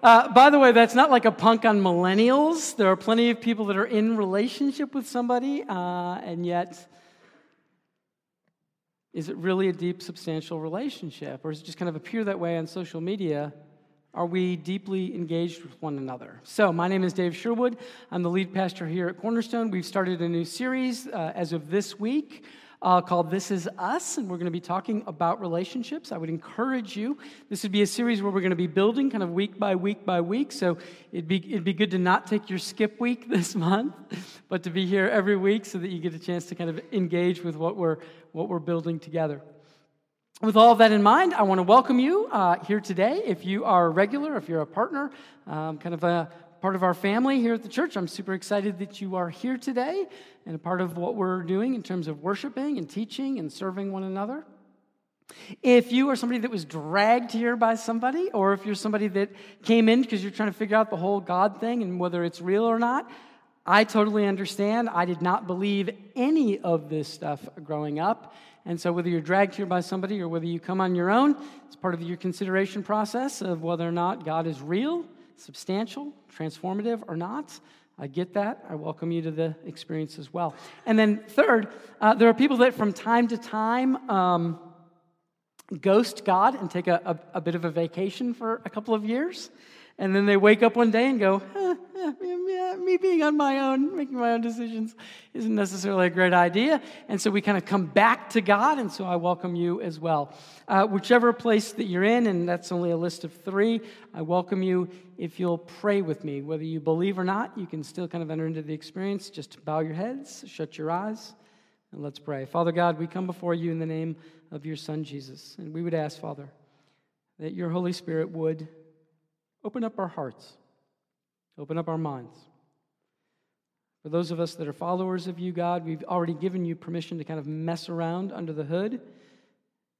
Uh, by the way, that's not like a punk on millennials. There are plenty of people that are in relationship with somebody, uh, and yet, is it really a deep, substantial relationship? Or does it just kind of appear that way on social media? Are we deeply engaged with one another? So, my name is Dave Sherwood. I'm the lead pastor here at Cornerstone. We've started a new series uh, as of this week uh, called This Is Us, and we're going to be talking about relationships. I would encourage you. This would be a series where we're going to be building kind of week by week by week. So it'd be, it'd be good to not take your skip week this month, but to be here every week so that you get a chance to kind of engage with what we're, what we're building together. With all of that in mind, I want to welcome you uh, here today. If you are a regular, if you're a partner, um, kind of a part of our family here at the church. I'm super excited that you are here today and a part of what we're doing in terms of worshiping and teaching and serving one another. If you are somebody that was dragged here by somebody, or if you're somebody that came in because you're trying to figure out the whole God thing and whether it's real or not, I totally understand. I did not believe any of this stuff growing up. And so, whether you're dragged here by somebody or whether you come on your own, it's part of your consideration process of whether or not God is real substantial, transformative, or not. I get that. I welcome you to the experience as well. And then, third, uh, there are people that from time to time um, ghost God and take a, a, a, bit of a vacation for a couple of years. And then they wake up one day and go, me being on my own, making my own decisions, isn't necessarily a great idea. And so we kind of come back to God, and so I welcome you as well. Uh, whichever place that you're in, and that's only a list of three, I welcome you if you'll pray with me. Whether you believe or not, you can still kind of enter into the experience. Just bow your heads, shut your eyes, and let's pray. Father God, we come before you in the name of your Son, Jesus. And we would ask, Father, that your Holy Spirit would open up our hearts Open up our minds. For those of us that are followers of you, God, we've already given you permission to kind of mess around under the hood.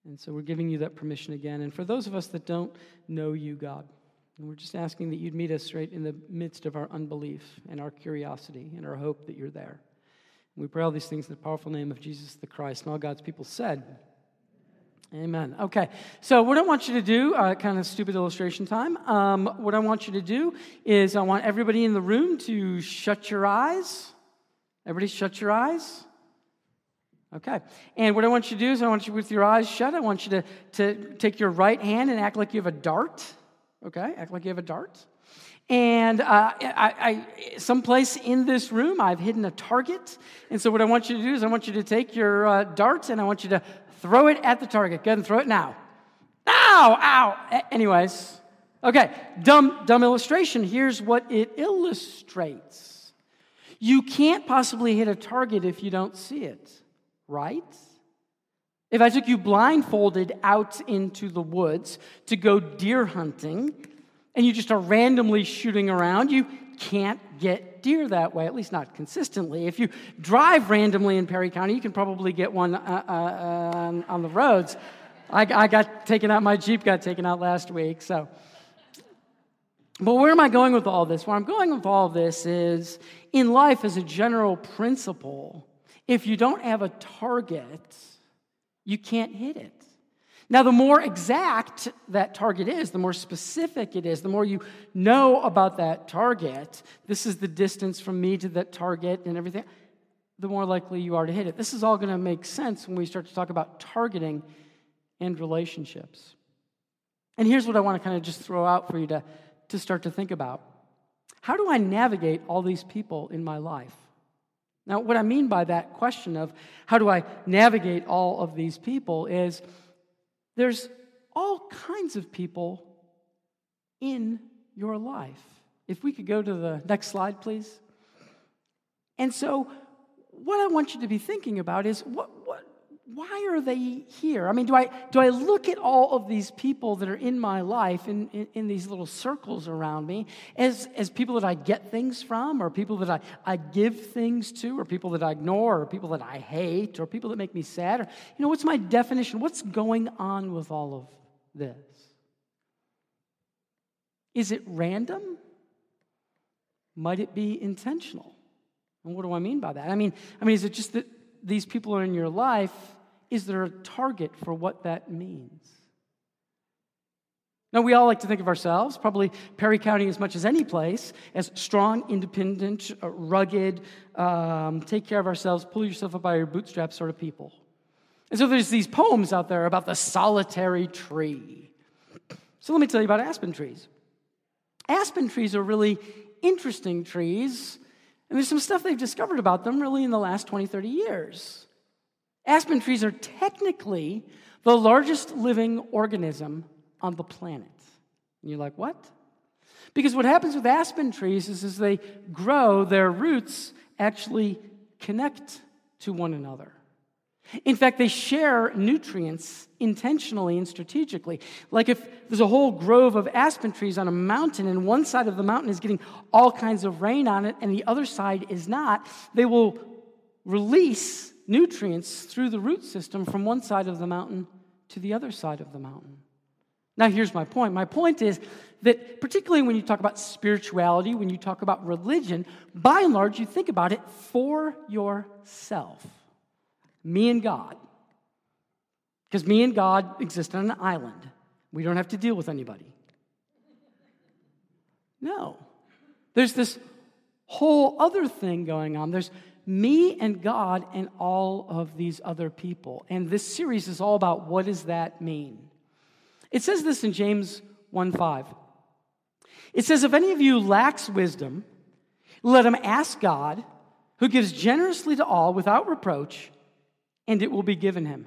And so we're giving you that permission again. And for those of us that don't know you, God, we're just asking that you'd meet us right in the midst of our unbelief and our curiosity and our hope that you're there. And we pray all these things in the powerful name of Jesus the Christ. And all God's people said, Amen. Okay, so what I want you to do, uh, kind of stupid illustration time. Um, what I want you to do is I want everybody in the room to shut your eyes. Everybody, shut your eyes. Okay, and what I want you to do is I want you with your eyes shut. I want you to, to take your right hand and act like you have a dart. Okay, act like you have a dart. And uh, I, I, someplace in this room, I've hidden a target. And so, what I want you to do is, I want you to take your uh, dart and I want you to Throw it at the target. Go ahead and throw it now. Ow, ow. Anyways, okay, dumb, dumb illustration. Here's what it illustrates you can't possibly hit a target if you don't see it, right? If I took you blindfolded out into the woods to go deer hunting, and you just are randomly shooting around, you can't get deer that way, at least not consistently. If you drive randomly in Perry County, you can probably get one uh, uh, on, on, the roads. I, I got taken out, my Jeep got taken out last week, so. But where am I going with all this? Where I'm going with all this is in life, as a general principle, if you don't have a target, you can't hit it. Now, the more exact that target is, the more specific it is, the more you know about that target, this is the distance from me to that target and everything, the more likely you are to hit it. This is all going to make sense when we start to talk about targeting and relationships. And here's what I want to kind of just throw out for you to, to start to think about How do I navigate all these people in my life? Now, what I mean by that question of how do I navigate all of these people is there's all kinds of people in your life. If we could go to the next slide, please. And so, what I want you to be thinking about is what, why are they here? I mean, do I, do I look at all of these people that are in my life, in, in, in, these little circles around me, as, as people that I get things from, or people that I, I give things to, or people that I ignore, or people that I hate, or people that make me sad? Or, you know, what's my definition? What's going on with all of this? Is it random? Might it be intentional? And what do I mean by that? I mean, I mean, is it just that these people are in your life is there a target for what that means? Now, we all like to think of ourselves, probably Perry County as much as any place, as strong, independent, uh, rugged, um, take care of ourselves, pull yourself up by your bootstraps sort of people. And so there's these poems out there about the solitary tree. So let me tell you about aspen trees. Aspen trees are really interesting trees, and there's some stuff they've discovered about them really in the last 20, 30 years. Aspen trees are technically the largest living organism on the planet. And you're like, what? Because what happens with aspen trees is as they grow, their roots actually connect to one another. In fact, they share nutrients intentionally and strategically. Like if there's a whole grove of aspen trees on a mountain, and one side of the mountain is getting all kinds of rain on it, and the other side is not, they will release nutrients through the root system from one side of the mountain to the other side of the mountain. Now, here's my point. My point is that, particularly when you talk about spirituality, when you talk about religion, by and large, you think about it for yourself me and God. Because me and God exist on an island. We don't have to deal with anybody. No. There's this whole other thing going on. There's me and God and all of these other people. And this series is all about what does that mean? It says this in James 1 5. It says, If any of you lacks wisdom, let him ask God, who gives generously to all without reproach, and it will be given him.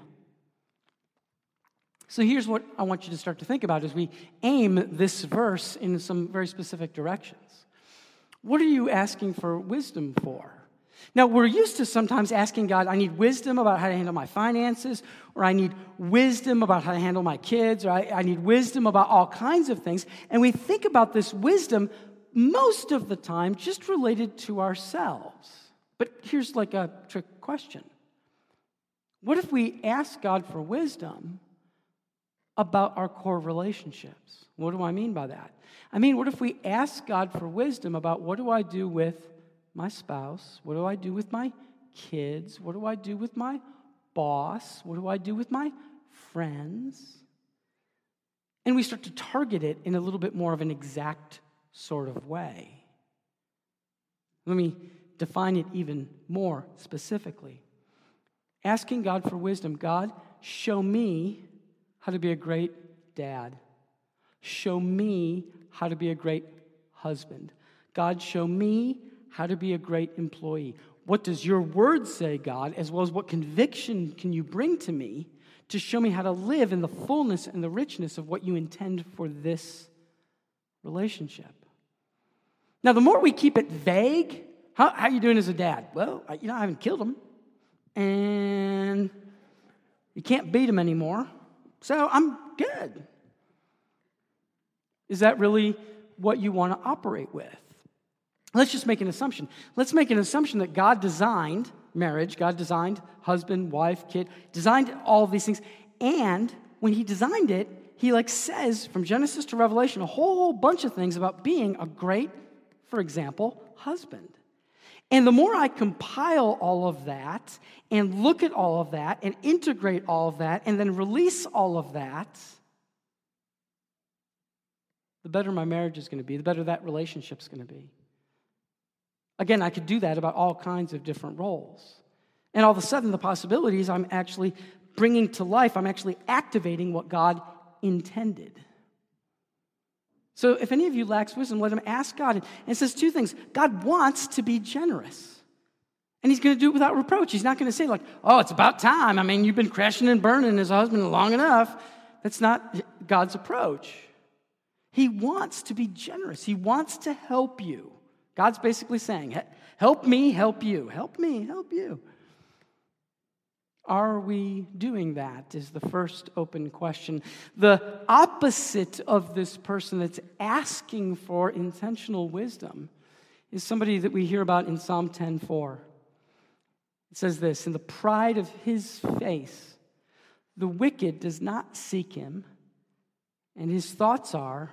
So here's what I want you to start to think about as we aim this verse in some very specific directions. What are you asking for wisdom for? Now, we're used to sometimes asking God, I need wisdom about how to handle my finances, or I need wisdom about how to handle my kids, or I, I, need wisdom about all kinds of things. And we think about this wisdom most of the time just related to ourselves. But here's like a trick question What if we ask God for wisdom about our core relationships? What do I mean by that? I mean, what if we ask God for wisdom about what do I do with my spouse? What do I do with my kids? What do I do with my boss? What do I do with my friends? And we start to target it in a little bit more of an exact sort of way. Let me define it even more specifically. Asking God for wisdom God, show me how to be a great dad. Show me how to be a great husband. God, show me how to be a great employee. What does your word say, God, as well as what conviction can you bring to me to show me how to live in the fullness and the richness of what you intend for this relationship? Now, the more we keep it vague, how, how are you doing as a dad? Well, I, you know, I haven't killed him, and you can't beat him anymore, so I'm good. Is that really what you want to operate with? Let's just make an assumption. Let's make an assumption that God designed marriage, God designed husband, wife, kid, designed all of these things. And when he designed it, he like says from Genesis to Revelation a whole bunch of things about being a great, for example, husband. And the more I compile all of that and look at all of that and integrate all of that and then release all of that, the better my marriage is going to be, the better that relationship is going to be. Again, I could do that about all kinds of different roles. And all of a sudden, the possibilities I'm actually bringing to life, I'm actually activating what God intended. So if any of you lacks wisdom, let him ask God. And it says two things God wants to be generous. And he's going to do it without reproach. He's not going to say, like, oh, it's about time. I mean, you've been crashing and burning as a husband long enough. That's not God's approach. He wants to be generous, He wants to help you. God's basically saying, Help me, help you. Help me, help you. Are we doing that? Is the first open question. The opposite of this person that's asking for intentional wisdom is somebody that we hear about in Psalm 10:4. It says this, in the pride of his face, the wicked does not seek him, and his thoughts are,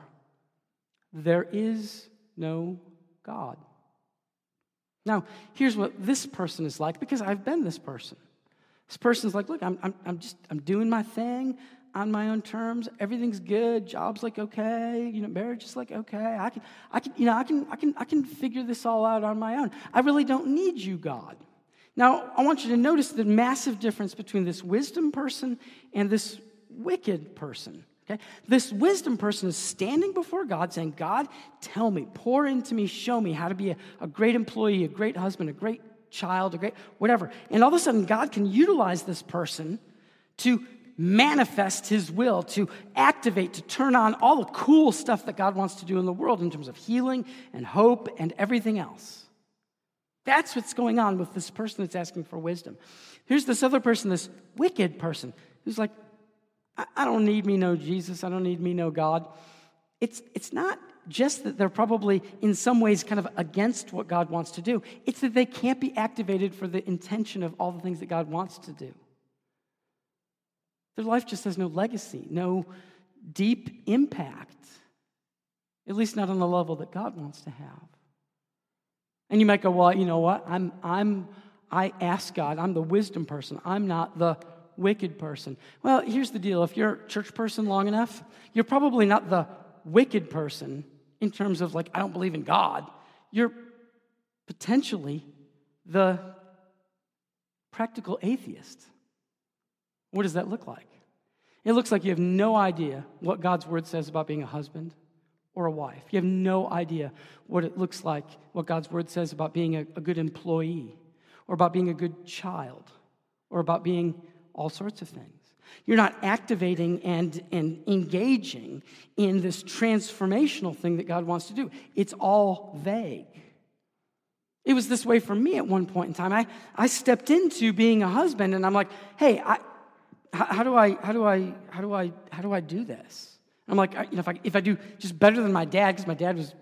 there is no God. Now, here's what this person is like because I've been this person. This person's like, look, I'm, I'm, I'm just, I'm doing my thing. on my own terms. Everything's good. Job's like okay. You know, marriage is like okay. I can, I can, you know, I can, I can, I can figure this all out on my own. I really don't need you, God. Now, I want you to notice the massive difference between this wisdom person and this wicked person. Okay? This wisdom person is standing before God saying, God, tell me, pour into me, show me how to be a, a great employee, a great husband, a great child, a great whatever. And all of a sudden, God can utilize this person to manifest his will, to activate, to turn on all the cool stuff that God wants to do in the world in terms of healing and hope and everything else. That's what's going on with this person that's asking for wisdom. Here's this other person, this wicked person, who's like, I don't need me no Jesus. I don't need me no God. It's, it's not just that they're probably in some ways kind of against what God wants to do, it's that they can't be activated for the intention of all the things that God wants to do. Their life just has no legacy, no deep impact, at least not on the level that God wants to have. And you might go, well, you know what? I'm, I'm, I ask God, I'm the wisdom person, I'm not the wicked person. Well, here's the deal if you're a church person long enough, you're probably not the wicked person in terms of, like, I don't believe in God. You're potentially the practical atheist. What does that look like? It looks like you have no idea what God's word says about being a husband or a wife. You have no idea what it looks like, what God's word says about being a, a good employee, or about being a good child, or about being all sorts of things. You're not activating and, and engaging in this transformational thing that God wants to do. It's all vague. It was this way for me at one point in time. I, I stepped into being a husband and I'm like, hey, I, how, how, do I, how do I, how do I, how do I do this? I'm like, you know, if I, if I do just better than my dad, because my dad was,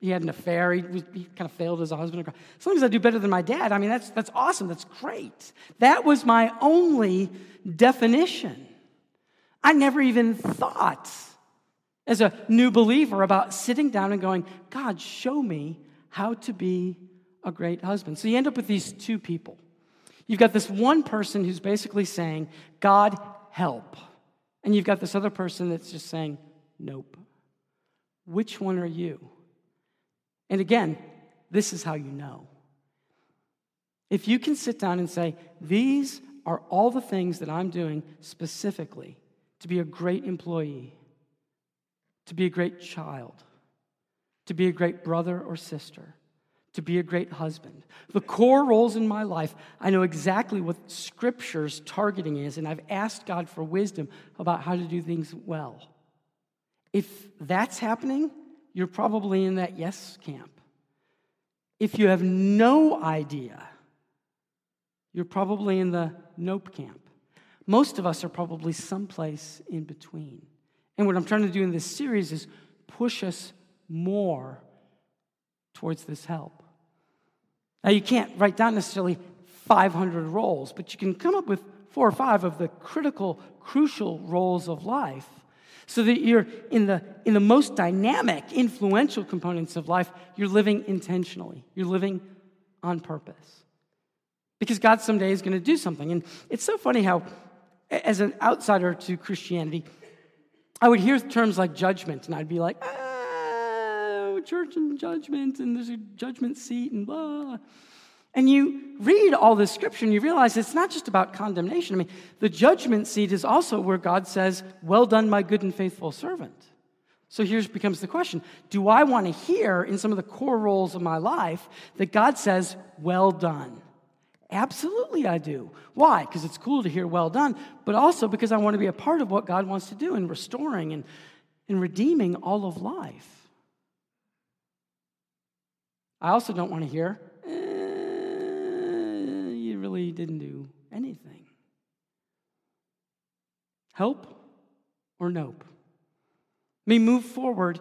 he had an affair, he, was, he kind of failed as a husband. As long as I do better than my dad, I mean, that's, that's awesome, that's great. That was my only definition. I never even thought as a new believer about sitting down and going, God, show me how to be a great husband. So you end up with these two people. You've got this one person who's basically saying, God, help. And you've got this other person that's just saying, nope. Which one are you? And again, this is how you know. If you can sit down and say, these are all the things that I'm doing specifically to be a great employee, to be a great child, to be a great brother or sister, to be a great husband. The core roles in my life, I know exactly what Scripture's targeting is, and I've asked God for wisdom about how to do things well. If that's happening, you're probably in that yes camp. If you have no idea, you're probably in the nope camp. Most of us are probably someplace in between. And what I'm trying to do in this series is push us more towards this help. Now, you can't write down necessarily 500 roles, but you can come up with four or five of the critical, crucial roles of life so that you're in the, in the most dynamic, influential components of life, you're living intentionally, you're living on purpose. Because God someday is going to do something. And it's so funny how, as an outsider to Christianity, I would hear terms like judgment, and I'd be like, ah, church and judgment, and there's a judgment seat, and blah. And you read all this scripture and you realize it's not just about condemnation. I mean, the judgment seat is also where God says, Well done, my good and faithful servant. So here becomes the question Do I want to hear in some of the core roles of my life that God says, Well done? Absolutely, I do. Why? Because it's cool to hear well done, but also because I want to be a part of what God wants to do in restoring and, and redeeming all of life. I also don't want to hear, didn't do anything. Help or nope? Me move forward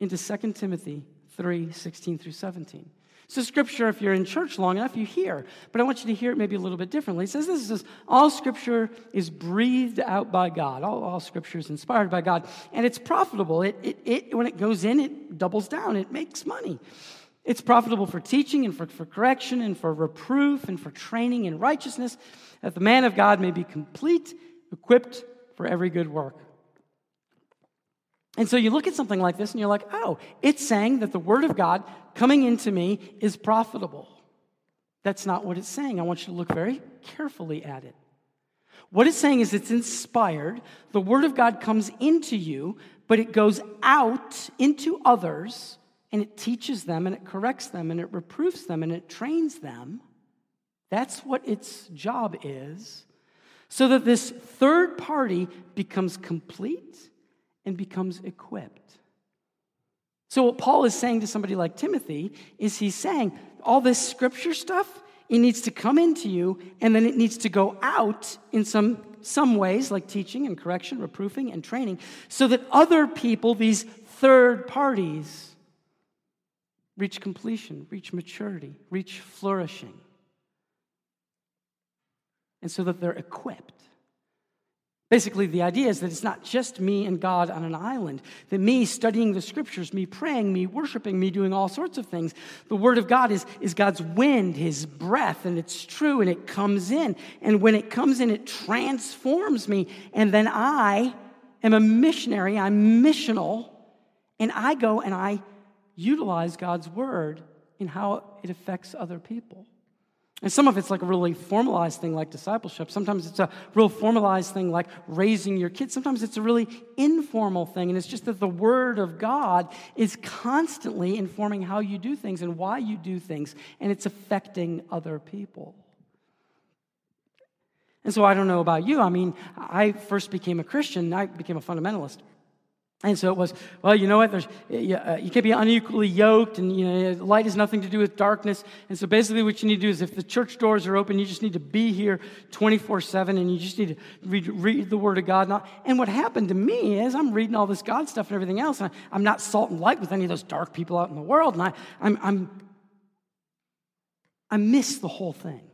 into 2 Timothy 3 16 through 17. So, scripture, if you're in church long enough, you hear, but I want you to hear it maybe a little bit differently. It says this: says, All scripture is breathed out by God. All, all scripture is inspired by God, and it's profitable. It, it, it, when it goes in, it doubles down, it makes money. It's profitable for teaching and for, for correction and for reproof and for training in righteousness, that the man of God may be complete, equipped for every good work. And so you look at something like this and you're like, oh, it's saying that the Word of God coming into me is profitable. That's not what it's saying. I want you to look very carefully at it. What it's saying is it's inspired. The Word of God comes into you, but it goes out into others and it teaches them and it corrects them and it reproofs them and it trains them. That's what its job is. So that this third party becomes complete and becomes equipped. So, what Paul is saying to somebody like Timothy is he's saying all this scripture stuff, it needs to come into you and then it needs to go out in some, some ways, like teaching and correction, reproofing and training, so that other people, these third parties, reach completion, reach maturity, reach flourishing. And so that they're equipped. Basically, the idea is that it's not just me and God on an island, that me studying the scriptures, me praying, me worshiping, me doing all sorts of things. The Word of God is, is God's wind, His breath, and it's true, and it comes in. And when it comes in, it transforms me. And then I am a missionary, I'm missional, and I go and I utilize God's Word in how it affects other people. And some of it's like a really formalized thing like discipleship. Sometimes it's a real formalized thing like raising your kids. Sometimes it's a really informal thing. And it's just that the Word of God is constantly informing how you do things and why you do things. And it's affecting other people. And so I don't know about you. I mean, I first became a Christian, I became a fundamentalist. And so it was, well, you know what? There's, you, uh, you can't be unequally yoked, and you know, light has nothing to do with darkness. And so basically, what you need to do is, if the church doors are open, you just need to be here 24 7, and you just need to read, read the Word of God. And, and, what happened to me is, I'm reading all this God stuff and everything else, and I, am not salt and light with any of those dark people out in the world, and I, I'm, I'm, I miss the whole thing.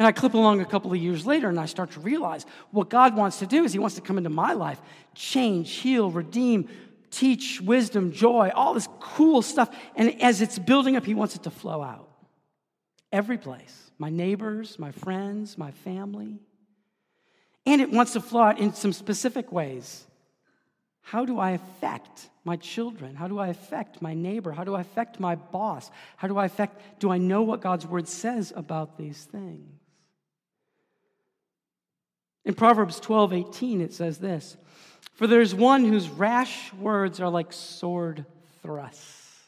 And I clip along a couple of years later and I start to realize what God wants to do is He wants to come into my life, change, heal, redeem, teach wisdom, joy, all this cool stuff. And as it's building up, He wants it to flow out. Every place my neighbors, my friends, my family. And it wants to flow out in some specific ways. How do I affect my children? How do I affect my neighbor? How do I affect my boss? How do I affect, do I know what God's word says about these things? In Proverbs 12 18, it says this For there's one whose rash words are like sword thrusts,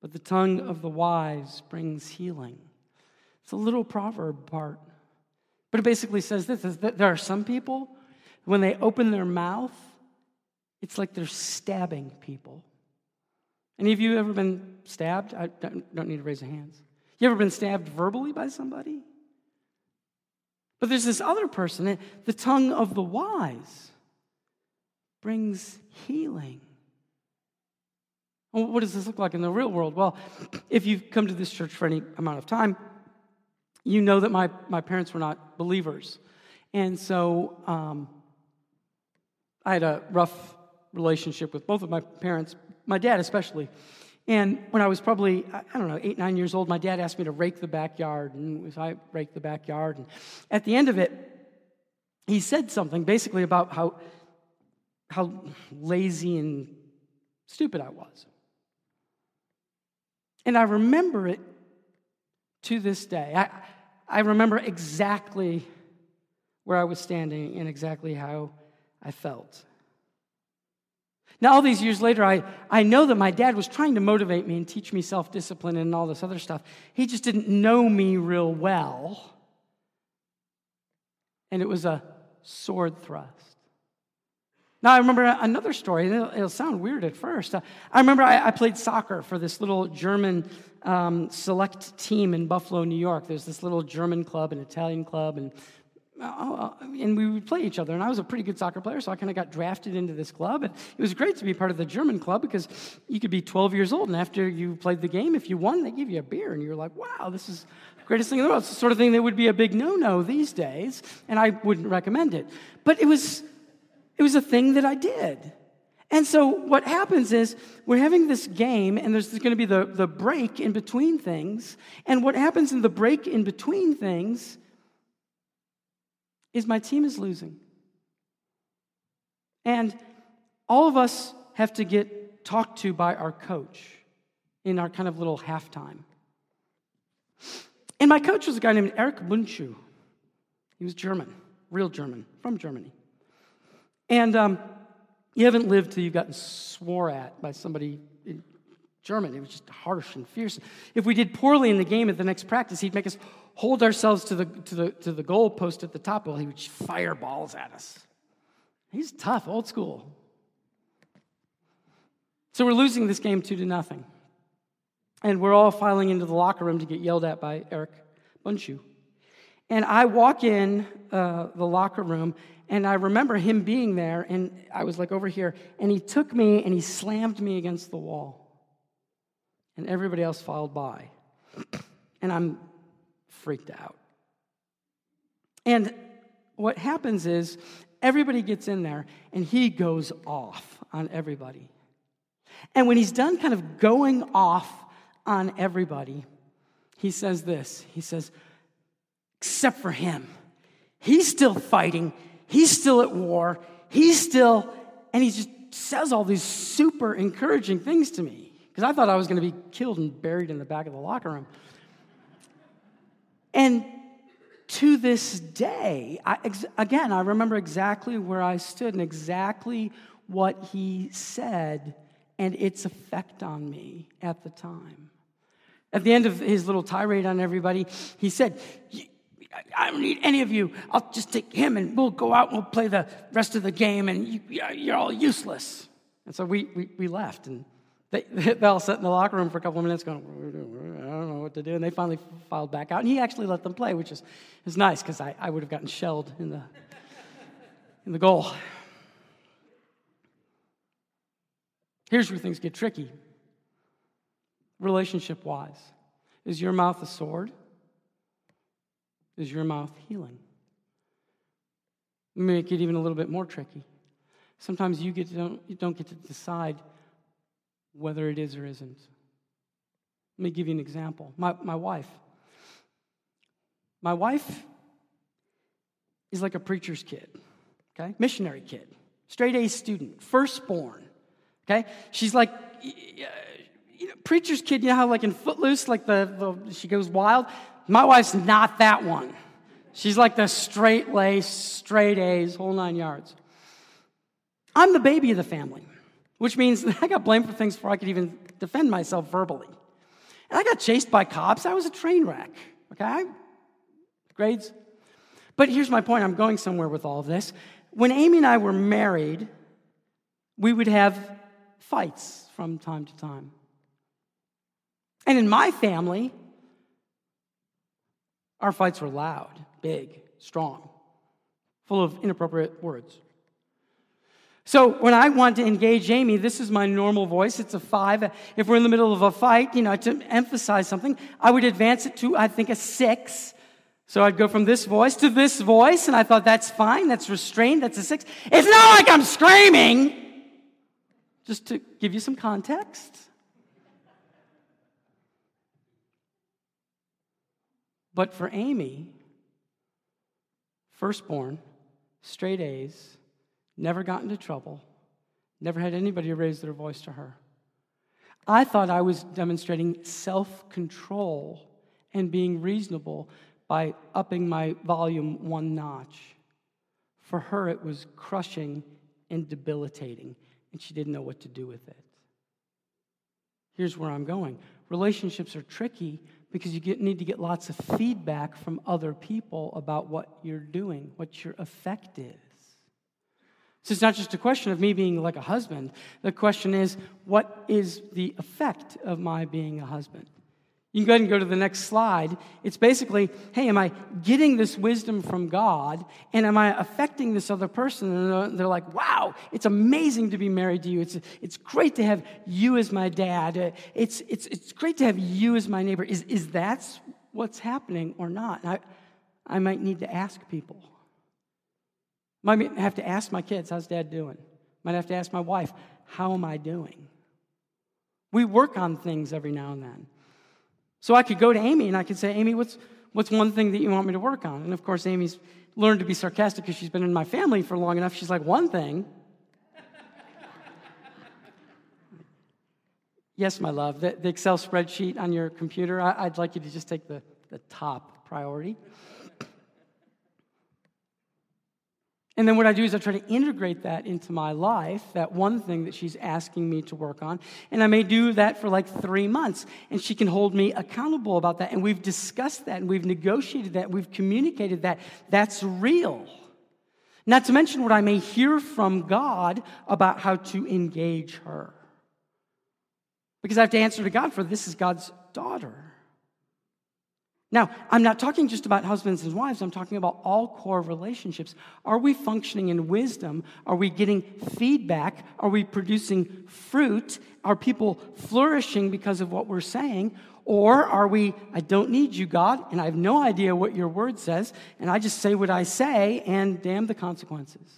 but the tongue of the wise brings healing. It's a little proverb part. But it basically says this is that there are some people, when they open their mouth, it's like they're stabbing people. Any of you ever been stabbed? I don't need to raise your hands. You ever been stabbed verbally by somebody? But there's this other person, the tongue of the wise brings healing. What does this look like in the real world? Well, if you've come to this church for any amount of time, you know that my, my parents were not believers. And so um, I had a rough relationship with both of my parents, my dad especially. And when I was probably, I don't know, eight, nine years old, my dad asked me to rake the backyard. And I raked the backyard. And at the end of it, he said something basically about how, how lazy and stupid I was. And I remember it to this day. I, I remember exactly where I was standing and exactly how I felt. Now, all these years later, I, I know that my dad was trying to motivate me and teach me self discipline and all this other stuff. He just didn't know me real well. And it was a sword thrust. Now, I remember another story, it'll, it'll sound weird at first. Uh, I remember I, I, played soccer for this little German um, select team in Buffalo, New York. There's this little German club, and Italian club, and Uh, and we would play each other. And I was a pretty good soccer player, so I kind of got drafted into this club. And it was great to be part of the German club because you could be 12 years old, and after you played the game, if you won, they give you a beer, and you're like, wow, this is the greatest thing in the world. It's the sort of thing that would be a big no-no these days, and I wouldn't recommend it. But it was, it was a thing that I did. And so what happens is we're having this game, and there's going to be the, the break in between things. And what happens in the break in between things is my team is losing. And all of us have to get talked to by our coach in our kind of little halftime. And my coach was a guy named Eric Bundschuh. He was German, real German, from Germany. And um, you haven't lived till you've gotten swore at by somebody in German. It was just harsh and fierce. If we did poorly in the game at the next practice, he'd make us hold ourselves to the, to the, to the goal post at the top while he would fire balls at us. He's tough, old school. So we're losing this game two to nothing. And we're all filing into the locker room to get yelled at by Eric Bundschuh. And I walk in uh, the locker room, and I remember him being there, and I was like over here, and he took me and he slammed me against the wall. And everybody else filed by. And I'm freaked out. And what happens is everybody gets in there, and he goes off on everybody. And when he's done kind of going off on everybody, he says this He says, except for him. He's still fighting, he's still at war, he's still, and he just says all these super encouraging things to me because I thought I was going to be killed and buried in the back of the locker room. And to this day, I, again, I remember exactly where I stood and exactly what he said and its effect on me at the time. At the end of his little tirade on everybody, he said, I don't need any of you. I'll just take him and we'll go out and we'll play the rest of the game and you, are all useless. And so we, we, we left and they, they all sat in the locker room for a couple of minutes going, I don't know what to do. And they finally filed back out. And he actually let them play, which is, is nice because I, I would have gotten shelled in the, in the goal. Here's where things get tricky relationship wise. Is your mouth a sword? Is your mouth healing? Make it even a little bit more tricky. Sometimes you, get to, you don't get to decide whether it is or isn't. Let me give you an example. My, my wife. My wife is like a preacher's kid, okay? Missionary kid, straight A student, firstborn, okay? She's like, you know, preacher's kid, you know how, like in Footloose, like the, the she goes wild? My wife's not that one. She's like the straight lace, straight A's, whole nine yards. I'm the baby of the family, which means I got blamed for things before I could even defend myself verbally. And I got chased by cops. I was a train wreck. Okay? Grades. But here's my point I'm going somewhere with all of this. When Amy and I were married, we would have fights from time to time. And in my family, our fights were loud, big, strong, full of inappropriate words. So when I want to engage Amy, this is my normal voice. It's a five. If we're in the middle of a fight, you know, to emphasize something, I would advance it to, I think, a six. So I'd go from this voice to this voice, and I thought that's fine, that's restrained, that's a six. It's not like I'm screaming. Just to give you some context. But for Amy, firstborn, straight A's, never got into trouble, never had anybody raise their voice to her. I thought I was demonstrating self control and being reasonable by upping my volume one notch. For her, it was crushing and debilitating, and she didn't know what to do with it. Here's where I'm going relationships are tricky because you get, need to get lots of feedback from other people about what you're doing, what your effect is. So it's not just a question of me being like a husband. The question is, what is the effect of my being a husband? You can go ahead and go to the next slide. It's basically, hey, am I getting this wisdom from God? And am I affecting this other person? And they're like, wow, it's amazing to be married to you. It's, it's great to have you as my dad. It's, it's, it's great to have you as my neighbor. Is, is that what's happening or not? I, I might need to ask people. Might have to ask my kids, how's dad doing? Might have to ask my wife, How am I doing? We work on things every now and then. So I could go to Amy and I could say, Amy, what's, what's one thing that you want me to work on? And of course, Amy's learned to be sarcastic because she's been in my family for long enough. She's like, One thing. yes, my love, the, the, Excel spreadsheet on your computer, I, I'd like you to just take the, the top priority. And then what I do is I try to integrate that into my life, that one thing that she's asking me to work on. And I may do that for like three months. And she can hold me accountable about that. And we've discussed that and we've negotiated that. And We've communicated that. That's real. Not to mention what I may hear from God about how to engage her. Because I have to answer to God for this is God's daughter. Now, I'm not talking just about husbands and wives, I'm talking about all core relationships. Are we functioning in wisdom? Are we getting feedback? Are we producing fruit? Are people flourishing because of what we're saying? Or are we, I don't need you, God, and I have no idea what your word says, and I just say what I say, and damn the consequences?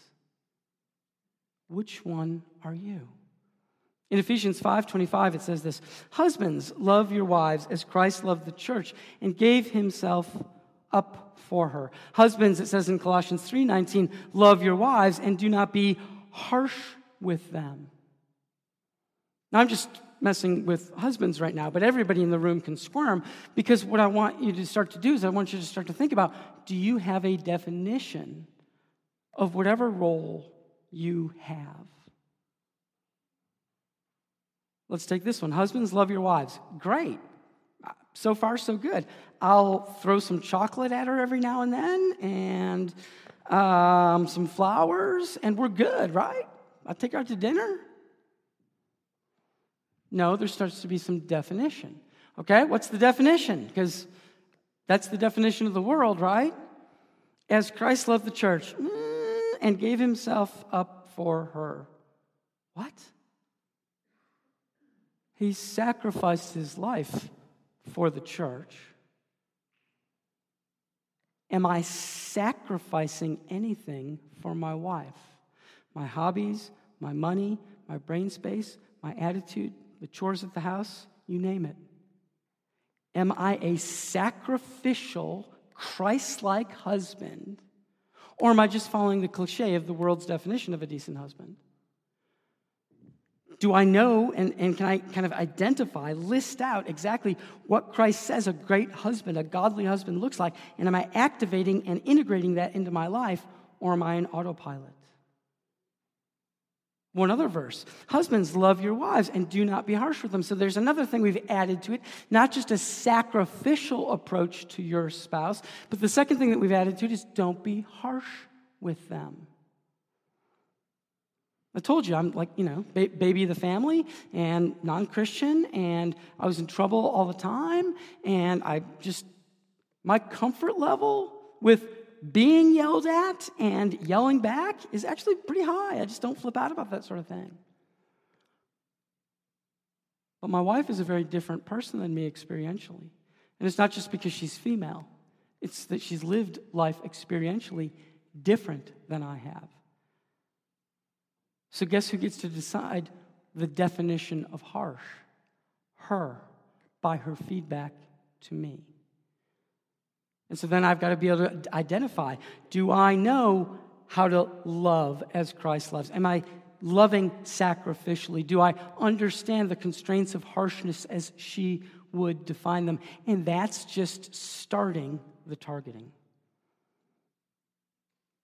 Which one are you? In Ephesians 5:25 it says this, "Husbands, love your wives as Christ loved the church and gave himself up for her." Husbands, it says in Colossians 3:19, "Love your wives and do not be harsh with them." Now I'm just messing with husbands right now, but everybody in the room can squirm because what I want you to start to do is I want you to start to think about do you have a definition of whatever role you have? Let's take this one. Husbands, love your wives. Great. So far, so good. I'll throw some chocolate at her every now and then and um, some flowers, and we're good, right? I'll take her out to dinner. No, there starts to be some definition. Okay, what's the definition? Because that's the definition of the world, right? As Christ loved the church mm, and gave himself up for her. What? He sacrificed his life for the church. Am I sacrificing anything for my wife? My hobbies, my money, my brain space, my attitude, the chores at the house, you name it. Am I a sacrificial, Christ like husband? Or am I just following the cliche of the world's definition of a decent husband? Do I know and, and can I kind of identify, list out exactly what Christ says a great husband, a godly husband looks like? And am I activating and integrating that into my life or am I an autopilot? One other verse Husbands, love your wives and do not be harsh with them. So there's another thing we've added to it, not just a sacrificial approach to your spouse, but the second thing that we've added to it is don't be harsh with them. I told you, I'm like, you know, ba- baby of the family and non Christian, and I was in trouble all the time. And I just, my comfort level with being yelled at and yelling back is actually pretty high. I just don't flip out about that sort of thing. But my wife is a very different person than me experientially. And it's not just because she's female, it's that she's lived life experientially different than I have. So, guess who gets to decide the definition of harsh? Her, by her feedback to me. And so then I've got to be able to identify do I know how to love as Christ loves? Am I loving sacrificially? Do I understand the constraints of harshness as she would define them? And that's just starting the targeting.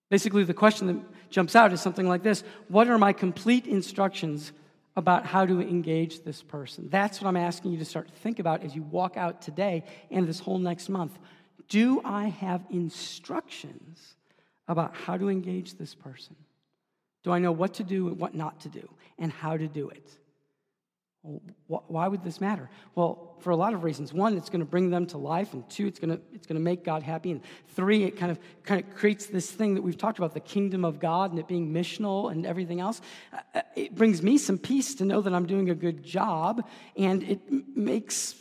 Basically, the question that jumps out is something like this What are my complete instructions about how to engage this person? That's what I'm asking you to start to think about as you walk out today and this whole next month. Do I have instructions about how to engage this person? Do I know what to do and what not to do and how to do it? Why would this matter? Well, for a lot of reasons. One, it's going to bring them to life, and two, it's going to it's going to make God happy, and three, it kind of kind of creates this thing that we've talked about, the kingdom of God, and it being missional and everything else. Uh, uh, it brings me some peace to know that I'm doing a good job, and it makes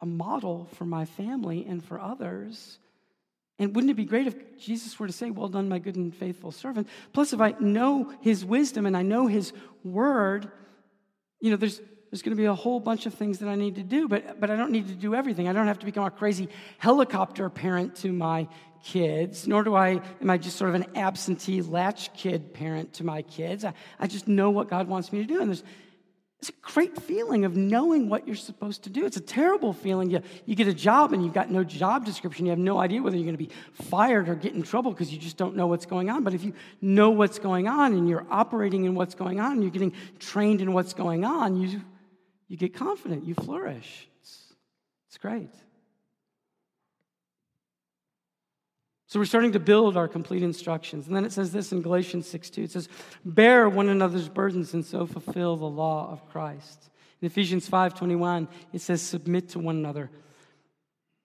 a model for my family and for others And wouldn't it be great if Jesus were to say, Well done, my good and faithful servant? Plus, if I know his wisdom and I know his word, you know, there's, there's going to be a whole bunch of things that I need to do, but, but I don't need to do everything. I don't have to become a crazy helicopter parent to my kids, nor do I, am I just sort of an absentee latch kid parent to my kids. I, I just know what God wants me to do. And there's, it's a great feeling of knowing what you're supposed to do. It's a terrible feeling. You, you get a job and you've got no job description. You have no idea whether you're going to be fired or get in trouble because you just don't know what's going on. But if you know what's going on and you're operating in what's going on and you're getting trained in what's going on, you, you get confident, you flourish. It's, it's great. So we're starting to build our complete instructions. And then it says this in Galatians 6 2. It says, Bear one another's burdens and so fulfill the law of Christ. In Ephesians 5 21, it says, Submit to one another.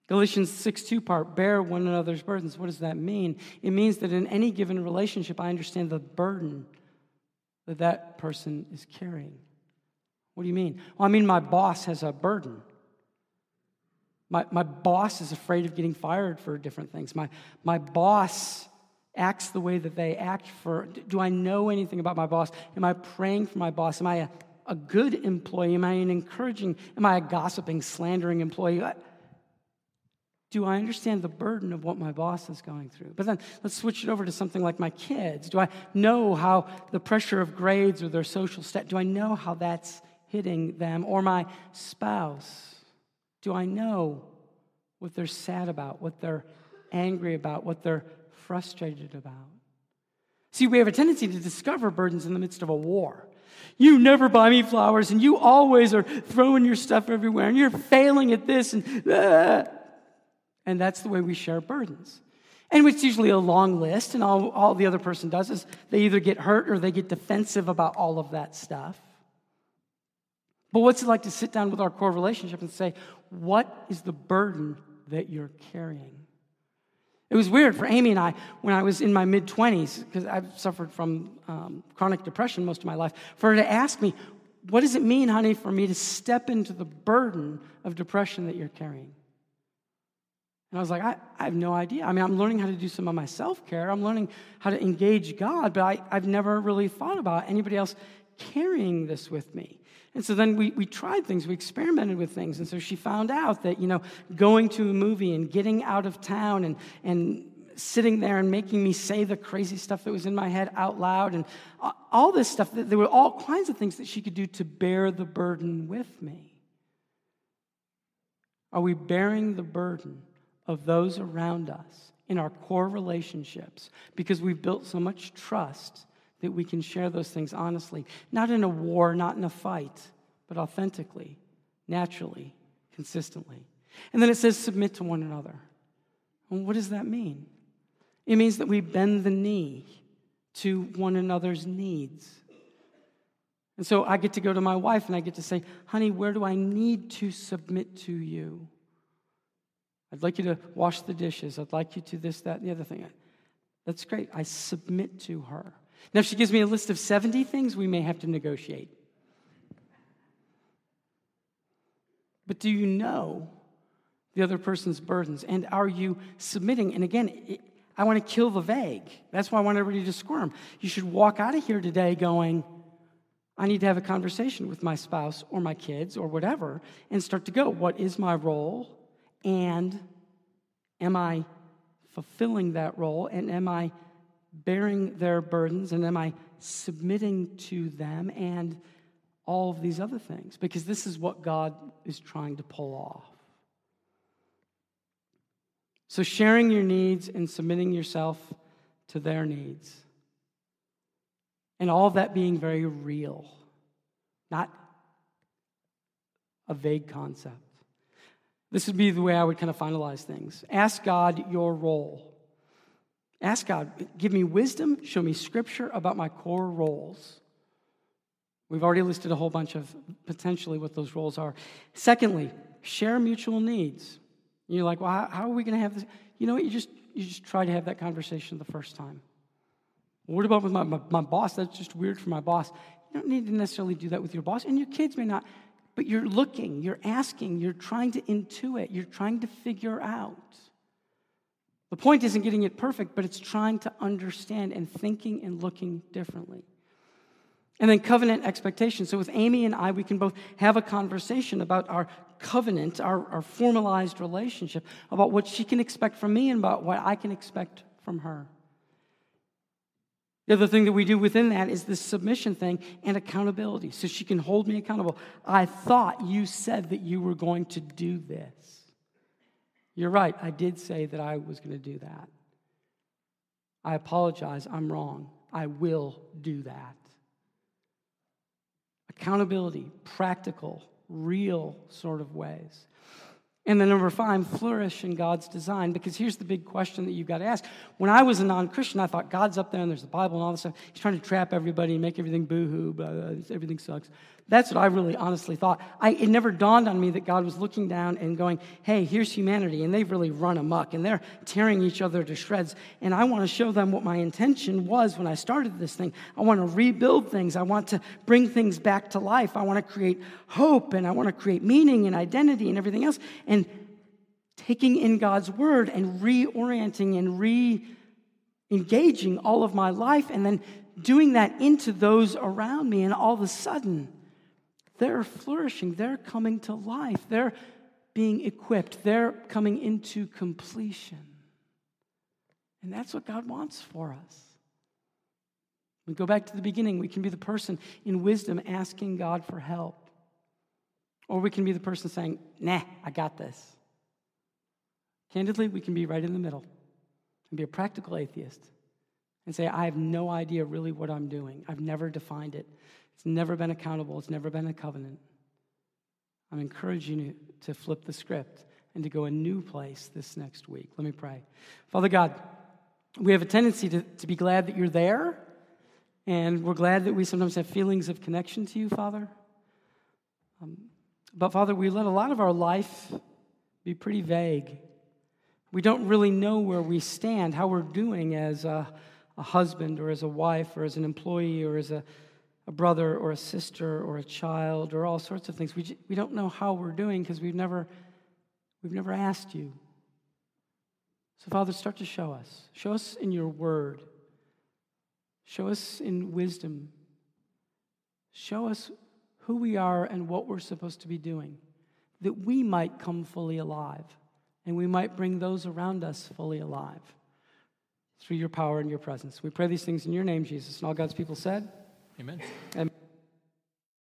Galatians 6 2 part, bear one another's burdens. What does that mean? It means that in any given relationship, I understand the burden that that person is carrying. What do you mean? Well, I mean, my boss has a burden. My, my boss is afraid of getting fired for different things. My, my boss acts the way that they act for. Do I know anything about my boss? Am I praying for my boss? Am I a, a good employee? Am I an encouraging? Am I a gossiping, slandering employee? Do I understand the burden of what my boss is going through? But then let's switch it over to something like my kids. Do I know how the pressure of grades or their social stat, do I know how that's hitting them? Or my spouse? Do I know what they're sad about, what they're angry about, what they're frustrated about? See, we have a tendency to discover burdens in the midst of a war. You never buy me flowers, and you always are throwing your stuff everywhere, and you're failing at this, and uh, and that's the way we share burdens. And it's usually a long list, and all, all the other person does is they either get hurt or they get defensive about all of that stuff. But what's it like to sit down with our core relationship and say, what is the burden that you're carrying? It was weird for Amy and I when I was in my mid 20s, because I've suffered from um, chronic depression most of my life, for her to ask me, What does it mean, honey, for me to step into the burden of depression that you're carrying? And I was like, I, I have no idea. I mean, I'm learning how to do some of my self care, I'm learning how to engage God, but I, I've never really thought about anybody else carrying this with me. And so then we, we tried things, we experimented with things. And so she found out that, you know, going to a movie and getting out of town and, and sitting there and making me say the crazy stuff that was in my head out loud and all this stuff, there were all kinds of things that she could do to bear the burden with me. Are we bearing the burden of those around us in our core relationships because we've built so much trust that we can share those things honestly, not in a war, not in a fight, but authentically, naturally, consistently. And then it says, submit to one another. And what does that mean? It means that we bend the knee to one another's needs. And so I get to go to my wife and I get to say, honey, where do I need to submit to you? I'd like you to wash the dishes. I'd like you to this, that, and the other thing. That's great. I submit to her. Now, if she gives me a list of 70 things, we may have to negotiate. But do you know the other person's burdens? And are you submitting? And again, it, I want to kill the vague. That's why I want everybody to squirm. You should walk out of here today going, I need to have a conversation with my spouse or my kids or whatever and start to go, what is my role? And am I fulfilling that role? And am I bearing their burdens and am I submitting to them and all of these other things? Because this is what God is trying to pull off. So, sharing your needs and submitting yourself to their needs. And all of that being very real, not a vague concept. This would be the way I would kind of finalize things. Ask God your role. Ask God, give me wisdom, show me scripture about my core roles. We've already listed a whole bunch of potentially what those roles are. Secondly, share mutual needs. You're like, well, how, how are we going to have this? You know what? You just, you just try to have that conversation the first time. what about with my, my, my boss? That's just weird for my boss. You don't need to necessarily do that with your boss, and your kids may not, but you're looking, you're asking, you're trying to intuit, you're trying to figure out. The point isn't getting it perfect, but it's trying to understand and thinking and looking differently. And then covenant expectation. So with Amy and I, we can both have a conversation about our covenant, our, our formalized relationship, about what she can expect from me and about what I can expect from her. The other thing that we do within that is this submission thing and accountability. So she can hold me accountable. I thought you said that you were going to do this. You're right, I did say that I was going to do that. I apologize, I'm wrong. I will do that. Accountability, practical, real sort of ways. And then number five, flourish in God's design. Because here's the big question that you've got to ask. When I was a non Christian, I thought God's up there and there's the Bible and all this stuff. He's trying to trap everybody and make everything boo hoo, everything sucks. That's what I really honestly thought. I, it never dawned on me that God was looking down and going, hey, here's humanity, and they've really run amok, and they're tearing each other to shreds. And I want to show them what my intention was when I started this thing. I want to rebuild things. I want to bring things back to life. I want to create hope, and I want to create meaning and identity and everything else. And taking in God's word and reorienting and re engaging all of my life, and then doing that into those around me, and all of a sudden, they're flourishing, they're coming to life, they're being equipped, they're coming into completion. And that's what God wants for us. We go back to the beginning. We can be the person in wisdom asking God for help. Or we can be the person saying, nah, I got this. Candidly, we can be right in the middle and be a practical atheist and say, I have no idea really what I'm doing. I've never defined it. It's never been accountable, it's never been a covenant. I'm encouraging you to flip the script and to go a new place this next week. Let me pray. Father God, we have a tendency to, to be glad that you're there, and we're glad that we sometimes have feelings of connection to you, Father. Um, but Father, we let a lot of our life be pretty vague. We don't really know where we stand, how we're doing as a, a husband or as a wife or as an employee or as a a brother or a sister or a child or all sorts of things. We, we don't know how we're doing because we've never, we've never asked you. So, Father, start to show us. Show us in your word. Show us in wisdom. Show us who we are and what we're supposed to be doing, that we might come fully alive and we might bring those around us fully alive through your power and your presence. We pray these things in your name, Jesus. And all God's people said, Amen. And